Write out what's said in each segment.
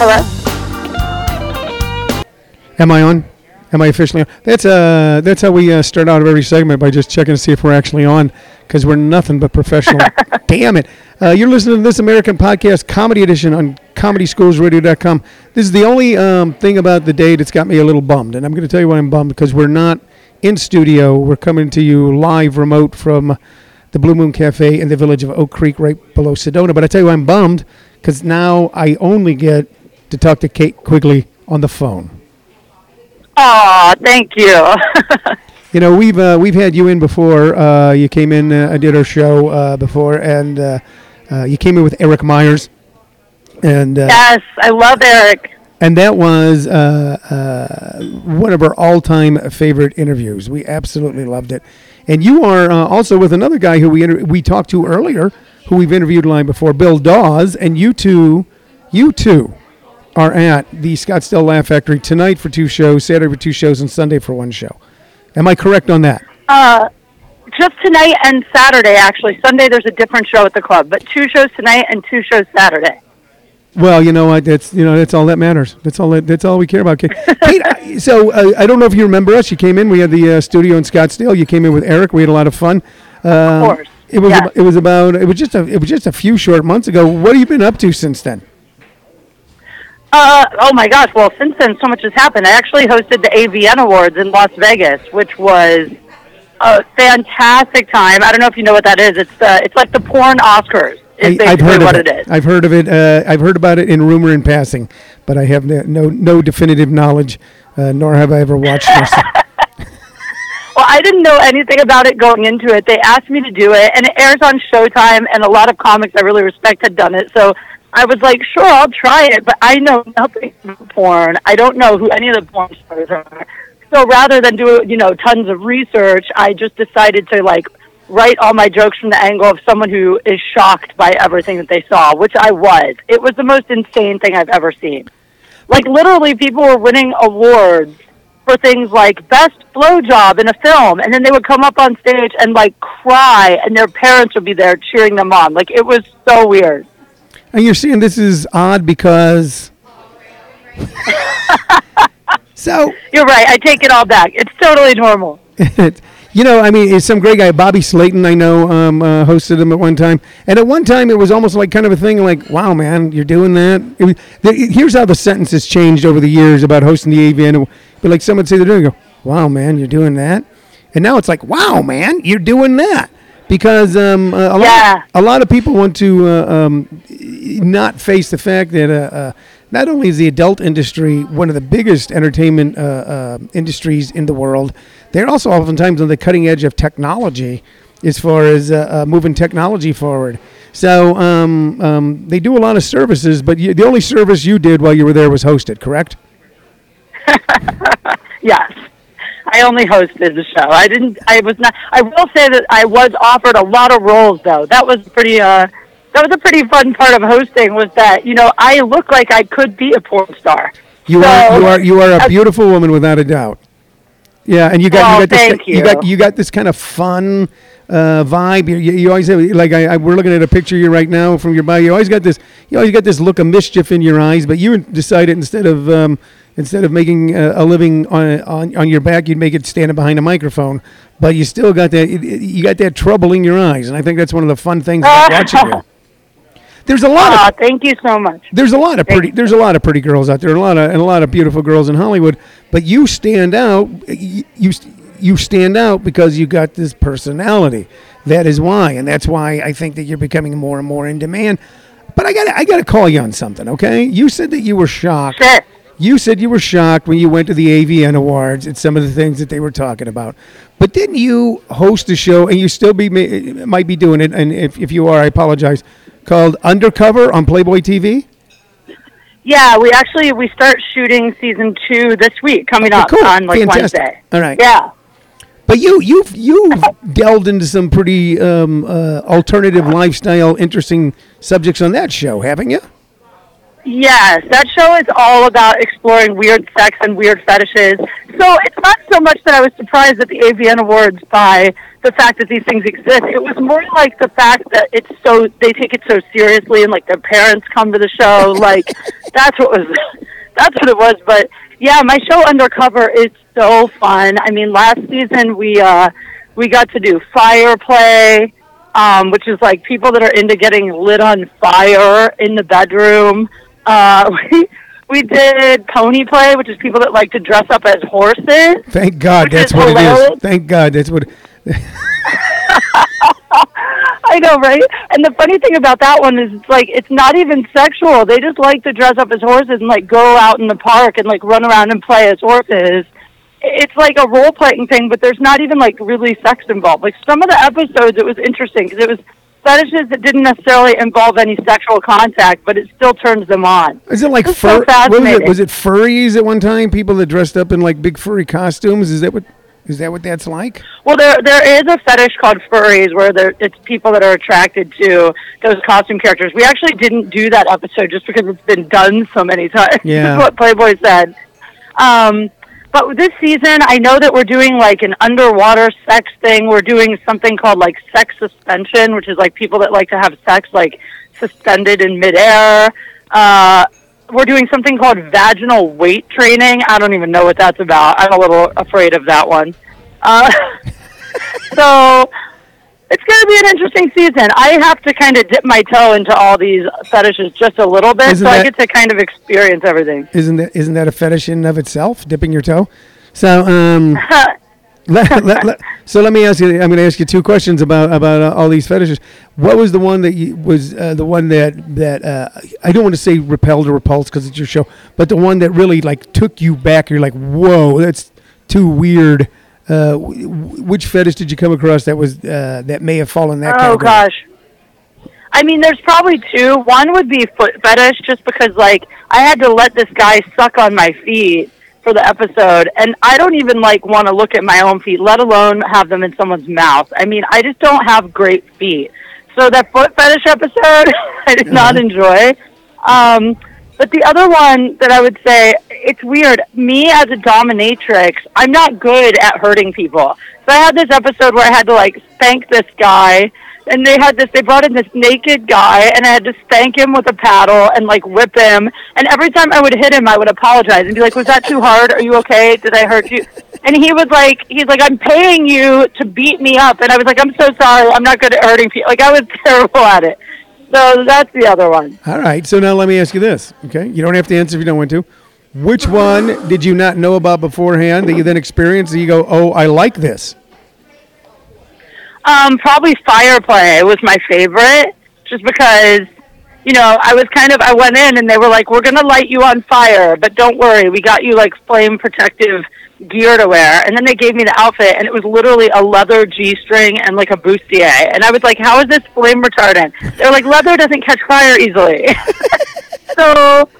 Hello? Am I on? Am I officially on? That's uh that's how we uh, start out of every segment by just checking to see if we're actually on because we're nothing but professional. Damn it! Uh, you're listening to this American podcast comedy edition on ComedySchoolsRadio.com. This is the only um, thing about the day that's got me a little bummed, and I'm going to tell you why I'm bummed because we're not in studio. We're coming to you live, remote from the Blue Moon Cafe in the village of Oak Creek, right below Sedona. But I tell you, why I'm bummed because now I only get to talk to Kate Quigley on the phone. Aw, thank you. You know, we've uh, we've had you in before. Uh, you came in, uh, I did our show uh, before, and uh, uh, you came in with Eric Myers, and uh, yes, I love Eric. and that was uh, uh, one of our all-time favorite interviews. We absolutely loved it. And you are uh, also with another guy who we inter- we talked to earlier, who we've interviewed live before, Bill Dawes, and you two, you two, are at the Scottsdale Laugh Factory tonight for two shows, Saturday for two shows, and Sunday for one show. Am I correct on that? Uh, just tonight and Saturday, actually. Sunday there's a different show at the club, but two shows tonight and two shows Saturday. Well, you know what? That's you know that's all that matters. That's all that, that's all we care about. Kate, Kate I- so uh, I don't know if you remember us. You came in. We had the uh, studio in Scottsdale. You came in with Eric. We had a lot of fun. Uh, Of course. It was Yes. ab- it was about it was just a it was just a few short months ago. What have you been up to since then? Uh, oh my gosh! Well, since then, so much has happened. I actually hosted the AVN Awards in Las Vegas, which was a fantastic time. I don't know if you know what that is. It's the it's like the porn Oscars. I, have heard what of it is. I've heard of it. Uh, I've heard about it in rumor and passing, but I have no no, definitive knowledge, uh, nor have I ever watched this. Well, I didn't know anything about it going into it. They asked me to do it, and it airs on Showtime, and a lot of comics I really respect had done it. So I was like, sure, I'll try it, but I know nothing about porn. I don't know who any of the porn stars are. So rather than do, you know, tons of research, I just decided to, like, write all my jokes from the angle of someone who is shocked by everything that they saw, which I was. It was the most insane thing I've ever seen. Like, literally, people were winning awards for things like best blowjob in a film, and then they would come up on stage and like cry, and their parents would be there cheering them on. Like it was so weird. And you're seeing this is odd because. so You're right. I take it all back. It's totally normal. you know, I mean, it's some great guy, Bobby Slayton. I know um, uh, hosted him at one time, and at one time it was almost like kind of a thing, like, "Wow, man, you're doing that." It was, the, here's how the sentence has changed over the years about hosting the AVN. But like someone would say they're doing, it, go, "Wow, man, you're doing that," and now it's like, "Wow, man, you're doing that." Because um, a, lot, Yeah. a lot of people want to uh, um, not face the fact that uh, uh, not only is the adult industry one of the biggest entertainment uh, uh, industries in the world, they're also oftentimes on the cutting edge of technology as far as uh, uh, moving technology forward. So um, um, they do a lot of services, but you, the only service you did while you were there was hosted, correct? Yes. I only hosted the show. I didn't. I was not. I will say that I was offered a lot of roles, though. That was pretty. Uh, that was a pretty fun part of hosting. Was that you know I look like I could be a porn star. You So- are you are you are a beautiful woman without a doubt. Yeah, and you got Oh, you got this thank you got you. you got this kind of fun uh, vibe. You, you, always have like I, I we're looking at a picture of you right now from your bio. You always got this you always got this look of mischief in your eyes. But you decided instead of um, instead of making uh, a living on, on on your back, you'd make it standing behind a microphone. But you still got that you got that trouble in your eyes, and I think that's one of the fun things about watching you. There's a lot of thank you so much. there's a lot of pretty there's a lot of pretty girls out there a lot of and a lot of beautiful girls in Hollywood but you stand out you you, you stand out because you got this personality that is why and that's why I think that you're becoming more and more in demand but I got I got to call you on something okay you said that you were shocked Sure. you said you were shocked when you went to the AVN Awards at some of the things that they were talking about. But didn't you host a show, and you still be might be doing it, and if, if you are, I apologize, called Undercover on Playboy TV? Yeah, we actually we start shooting season two this week, coming oh, up cool. on like Fantastic. Wednesday. All right. Yeah. But you, you've you've delved into some pretty um, uh, alternative lifestyle, interesting subjects on that show, haven't you? Yes, that show is all about exploring weird sex and weird fetishes. So it's not so much that I was surprised at the AVN Awards by the fact that these things exist. It was more like the fact that it's so they take it so seriously and like their parents come to the show. Like that's what was that's what it was. But yeah, my show Undercover is so fun. I mean, last season we uh we got to do fire play. Um, which is like people that are into getting lit on fire in the bedroom. Uh, we we did pony play, which is people that like to dress up as horses. Thank God that's what it hilarious. is. Thank God that's what. I know, right? And the funny thing about that one is, it's like, it's not even sexual. They just like to dress up as horses and like go out in the park and like run around and play as horses. It's like a role playing thing, but there's not even like really sex involved. Like some of the episodes, it was interesting because it was fetishes that didn't necessarily involve any sexual contact, but it still turns them on. Is it like It's so fur? was it? Was it furries at one time? People that dressed up in like big furry costumes. Is that what? Is that what that's like? Well, there there is a fetish called furries where there it's people that are attracted to those costume characters. We actually didn't do that episode just because it's been done so many times. Yeah. That's what Playboy said. Um, but this season, I know that we're doing like an underwater sex thing. We're doing something called like sex suspension, which is like people that like to have sex like suspended in midair. Uh, we're doing something called vaginal weight training. I don't even know what that's about. I'm a little afraid of that one. Uh, so it's going to be an interesting season. I have to kind of dip my toe into all these fetishes just a little bit, Isn't so I get to kind of experience everything. Isn't that isn't that a fetish in and of itself? Dipping your toe. So um, let, let, let- so let me ask you. I'm going to ask you two questions about about uh, all these fetishes. What was the one that you, was uh, the one that that uh, I don't want to say repelled or repulsed because it's your show, but the one that really like took you back? You're like, whoa, that's too weird. Uh, w- which fetish did you come across that was uh, that may have fallen that Oh category? gosh. I mean, there's probably two. One would be foot fetish, just because like I had to let this guy suck on my feet for the episode, and I don't even like want to look at my own feet, let alone have them in someone's mouth. I mean, I just don't have great feet. So that foot fetish episode, I did not enjoy. Um, but the other one that I would say, it's weird. Me as a dominatrix, I'm not good at hurting people. So I had this episode where I had to like spank this guy, and they had this. They brought in this naked guy, and I had to spank him with a paddle and like whip him. And every time I would hit him, I would apologize and be like, "Was that too hard? Are you okay? Did I hurt you?" And he was like, "He's like, I'm paying you to beat me up," and I was like, "I'm so sorry. I'm not good at hurting people. Like I was terrible at it." So that's the other one. All right. So now let me ask you this. Okay. You don't have to answer if you don't want to. Which one did you not know about beforehand that you then experienced and you go, oh, I like this? Um, probably fire play was my favorite, just because, you know, I was kind of I went in and they were like, "We're gonna light you on fire, but don't worry, we got you like flame protective gear to wear." And then they gave me the outfit, and it was literally a leather g string and like a bustier, and I was like, "How is this flame retardant?" They're like, "Leather doesn't catch fire easily." so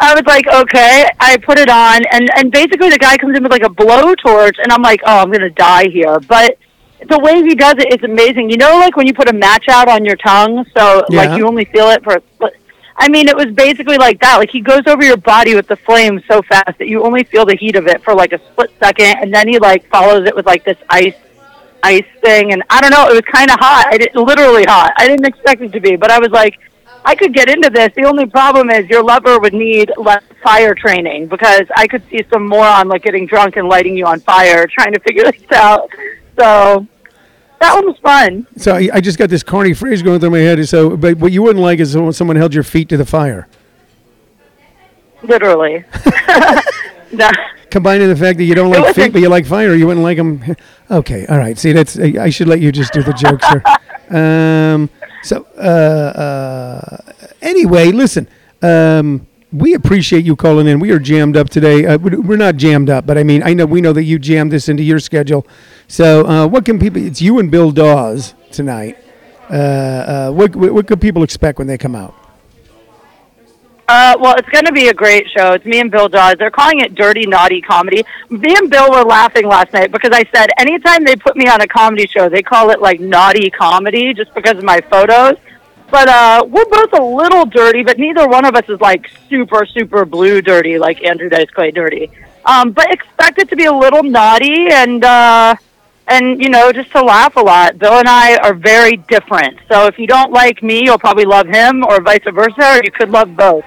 I was like, okay. I put it on, and and basically the guy comes in with like a blowtorch, and I'm like, oh, I'm gonna die here. But the way he does it is amazing. You know, like when you put a match out on your tongue, so Yeah. like you only feel it for. I mean, it was basically like that. Like he goes over your body with the flame so fast that you only feel the heat of it for like a split second, and then he like follows it with like this ice ice thing, and I don't know. It was kind of hot. I did, literally hot. I didn't expect it to be, but I was like, I could get into this. The only problem is your lover would need less fire training because I could see some moron like getting drunk and lighting you on fire, trying to figure this out. So that one was fun. So I, I just got this corny phrase going through my head. So, but what you wouldn't like is when someone held your feet to the fire. Literally. no. Combining the fact that you don't like feet, but you like fire, you wouldn't like them. Okay, all right. See, that's I I should let you just do the jokes here. Um, so, uh, uh, anyway, listen. Um, we appreciate you calling in. We are jammed up today. Uh, we- we're not jammed up, but I mean, I know we know that you jammed this into your schedule. So, uh, what can people? It's you and Bill Dawes tonight. Uh, uh, what, what what could people expect when they come out? Uh, well, it's going to be a great show. It's me and Bill Dawes. They're calling it Dirty Naughty Comedy. Me and Bill were laughing last night because I said anytime they put me on a comedy show, they call it like naughty comedy just because of my photos. But uh, we're both a little dirty, but neither one of us is like super, super blue dirty, like Andrew Dice Clay dirty. Um, but expect it to be a little naughty and uh, and you know just to laugh a lot. Bill and I are very different, so if you don't like me, you'll probably love him, or vice versa, or you could love both.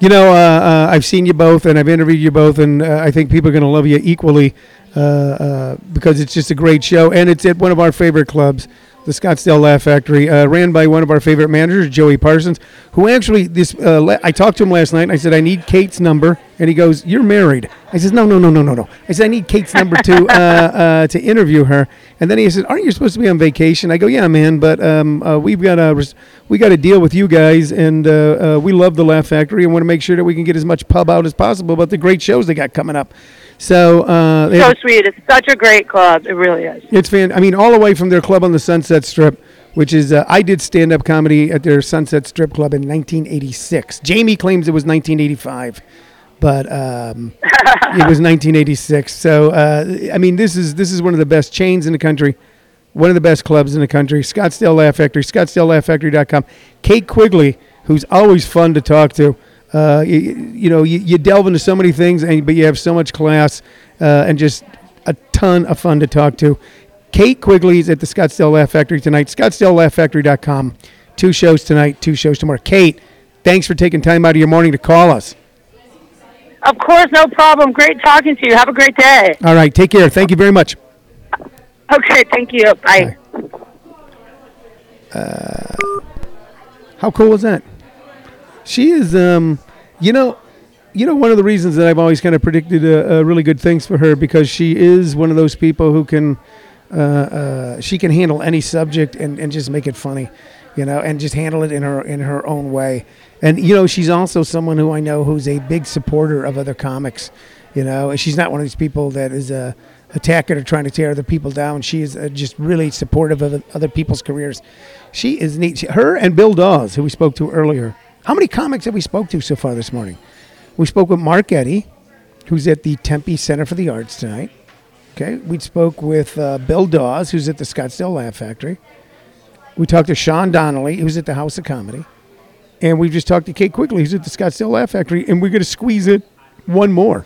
You know, uh, uh, I've seen you both, and I've interviewed you both, and uh, I think people are going to love you equally uh, uh, because it's just a great show, and it's at one of our favorite clubs, the Scottsdale Laugh Factory, uh, ran by one of our favorite managers, Joey Parsons, who actually this. Uh, la- I talked to him last night, and I said I need Kate's number, and he goes, "You're married." I said, "No, no, no, no, no, no." I said I need Kate's number to uh, uh, to interview her, and then he said, "Aren't you supposed to be on vacation?" I go, "Yeah, man, but um, uh, we've got a res- we got to deal with you guys, and uh, we love the Laugh Factory, and want to make sure that we can get as much pub out as possible about the great shows they got coming up." So, uh, So sweet. It's such a great club. It really is. it's fan. I mean, all the way from their club on the Sunset Strip, which is uh, I did stand up comedy at their Sunset Strip club in 1986. Jamie claims it was 1985, but um, it was 1986. So uh, I mean, this is this is one of the best chains in the country. One of the best clubs in the country, Scottsdale Laugh Factory, ScottsdaleLaughFactory.com. Kate Quigley, who's always fun to talk to. Uh, you, you know, you, you delve into so many things, and, but you have so much class uh, and just a ton of fun to talk to. Kate Quigley's at the Scottsdale Laugh Factory tonight. ScottsdaleLaughFactory.com. Two shows tonight, two shows tomorrow. Kate, thanks for taking time out of your morning to call us. Of course, no problem. Great talking to you. Have a great day. All right, take care. Thank you very much. Okay, thank you. Bye. How cool was that? She is, um, you know, you know, one of the reasons that I've always kind of predicted really good things for her because she is one of those people who can, uh, uh, she can handle any subject and, and just make it funny, you know, and just handle it in her in her own way. And you know, she's also someone who I know who's a big supporter of other comics. You know, and she's not one of these people that is uh, attacking or trying to tear other people down. She is uh, just really supportive of other people's careers. She is neat. She, her and Bill Dawes, who we spoke to earlier. How many comics have we spoke to so far this morning? We spoke with Mark Eddie, who's at the Tempe Center for the Arts tonight. Okay, we spoke with uh, Bill Dawes, who's at the Scottsdale Laugh Factory. We talked to Sean Donnelly, who's at the House of Comedy, and we just talked to Kate Quigley, who's at the Scottsdale Laugh Factory, and we're going to squeeze it one more.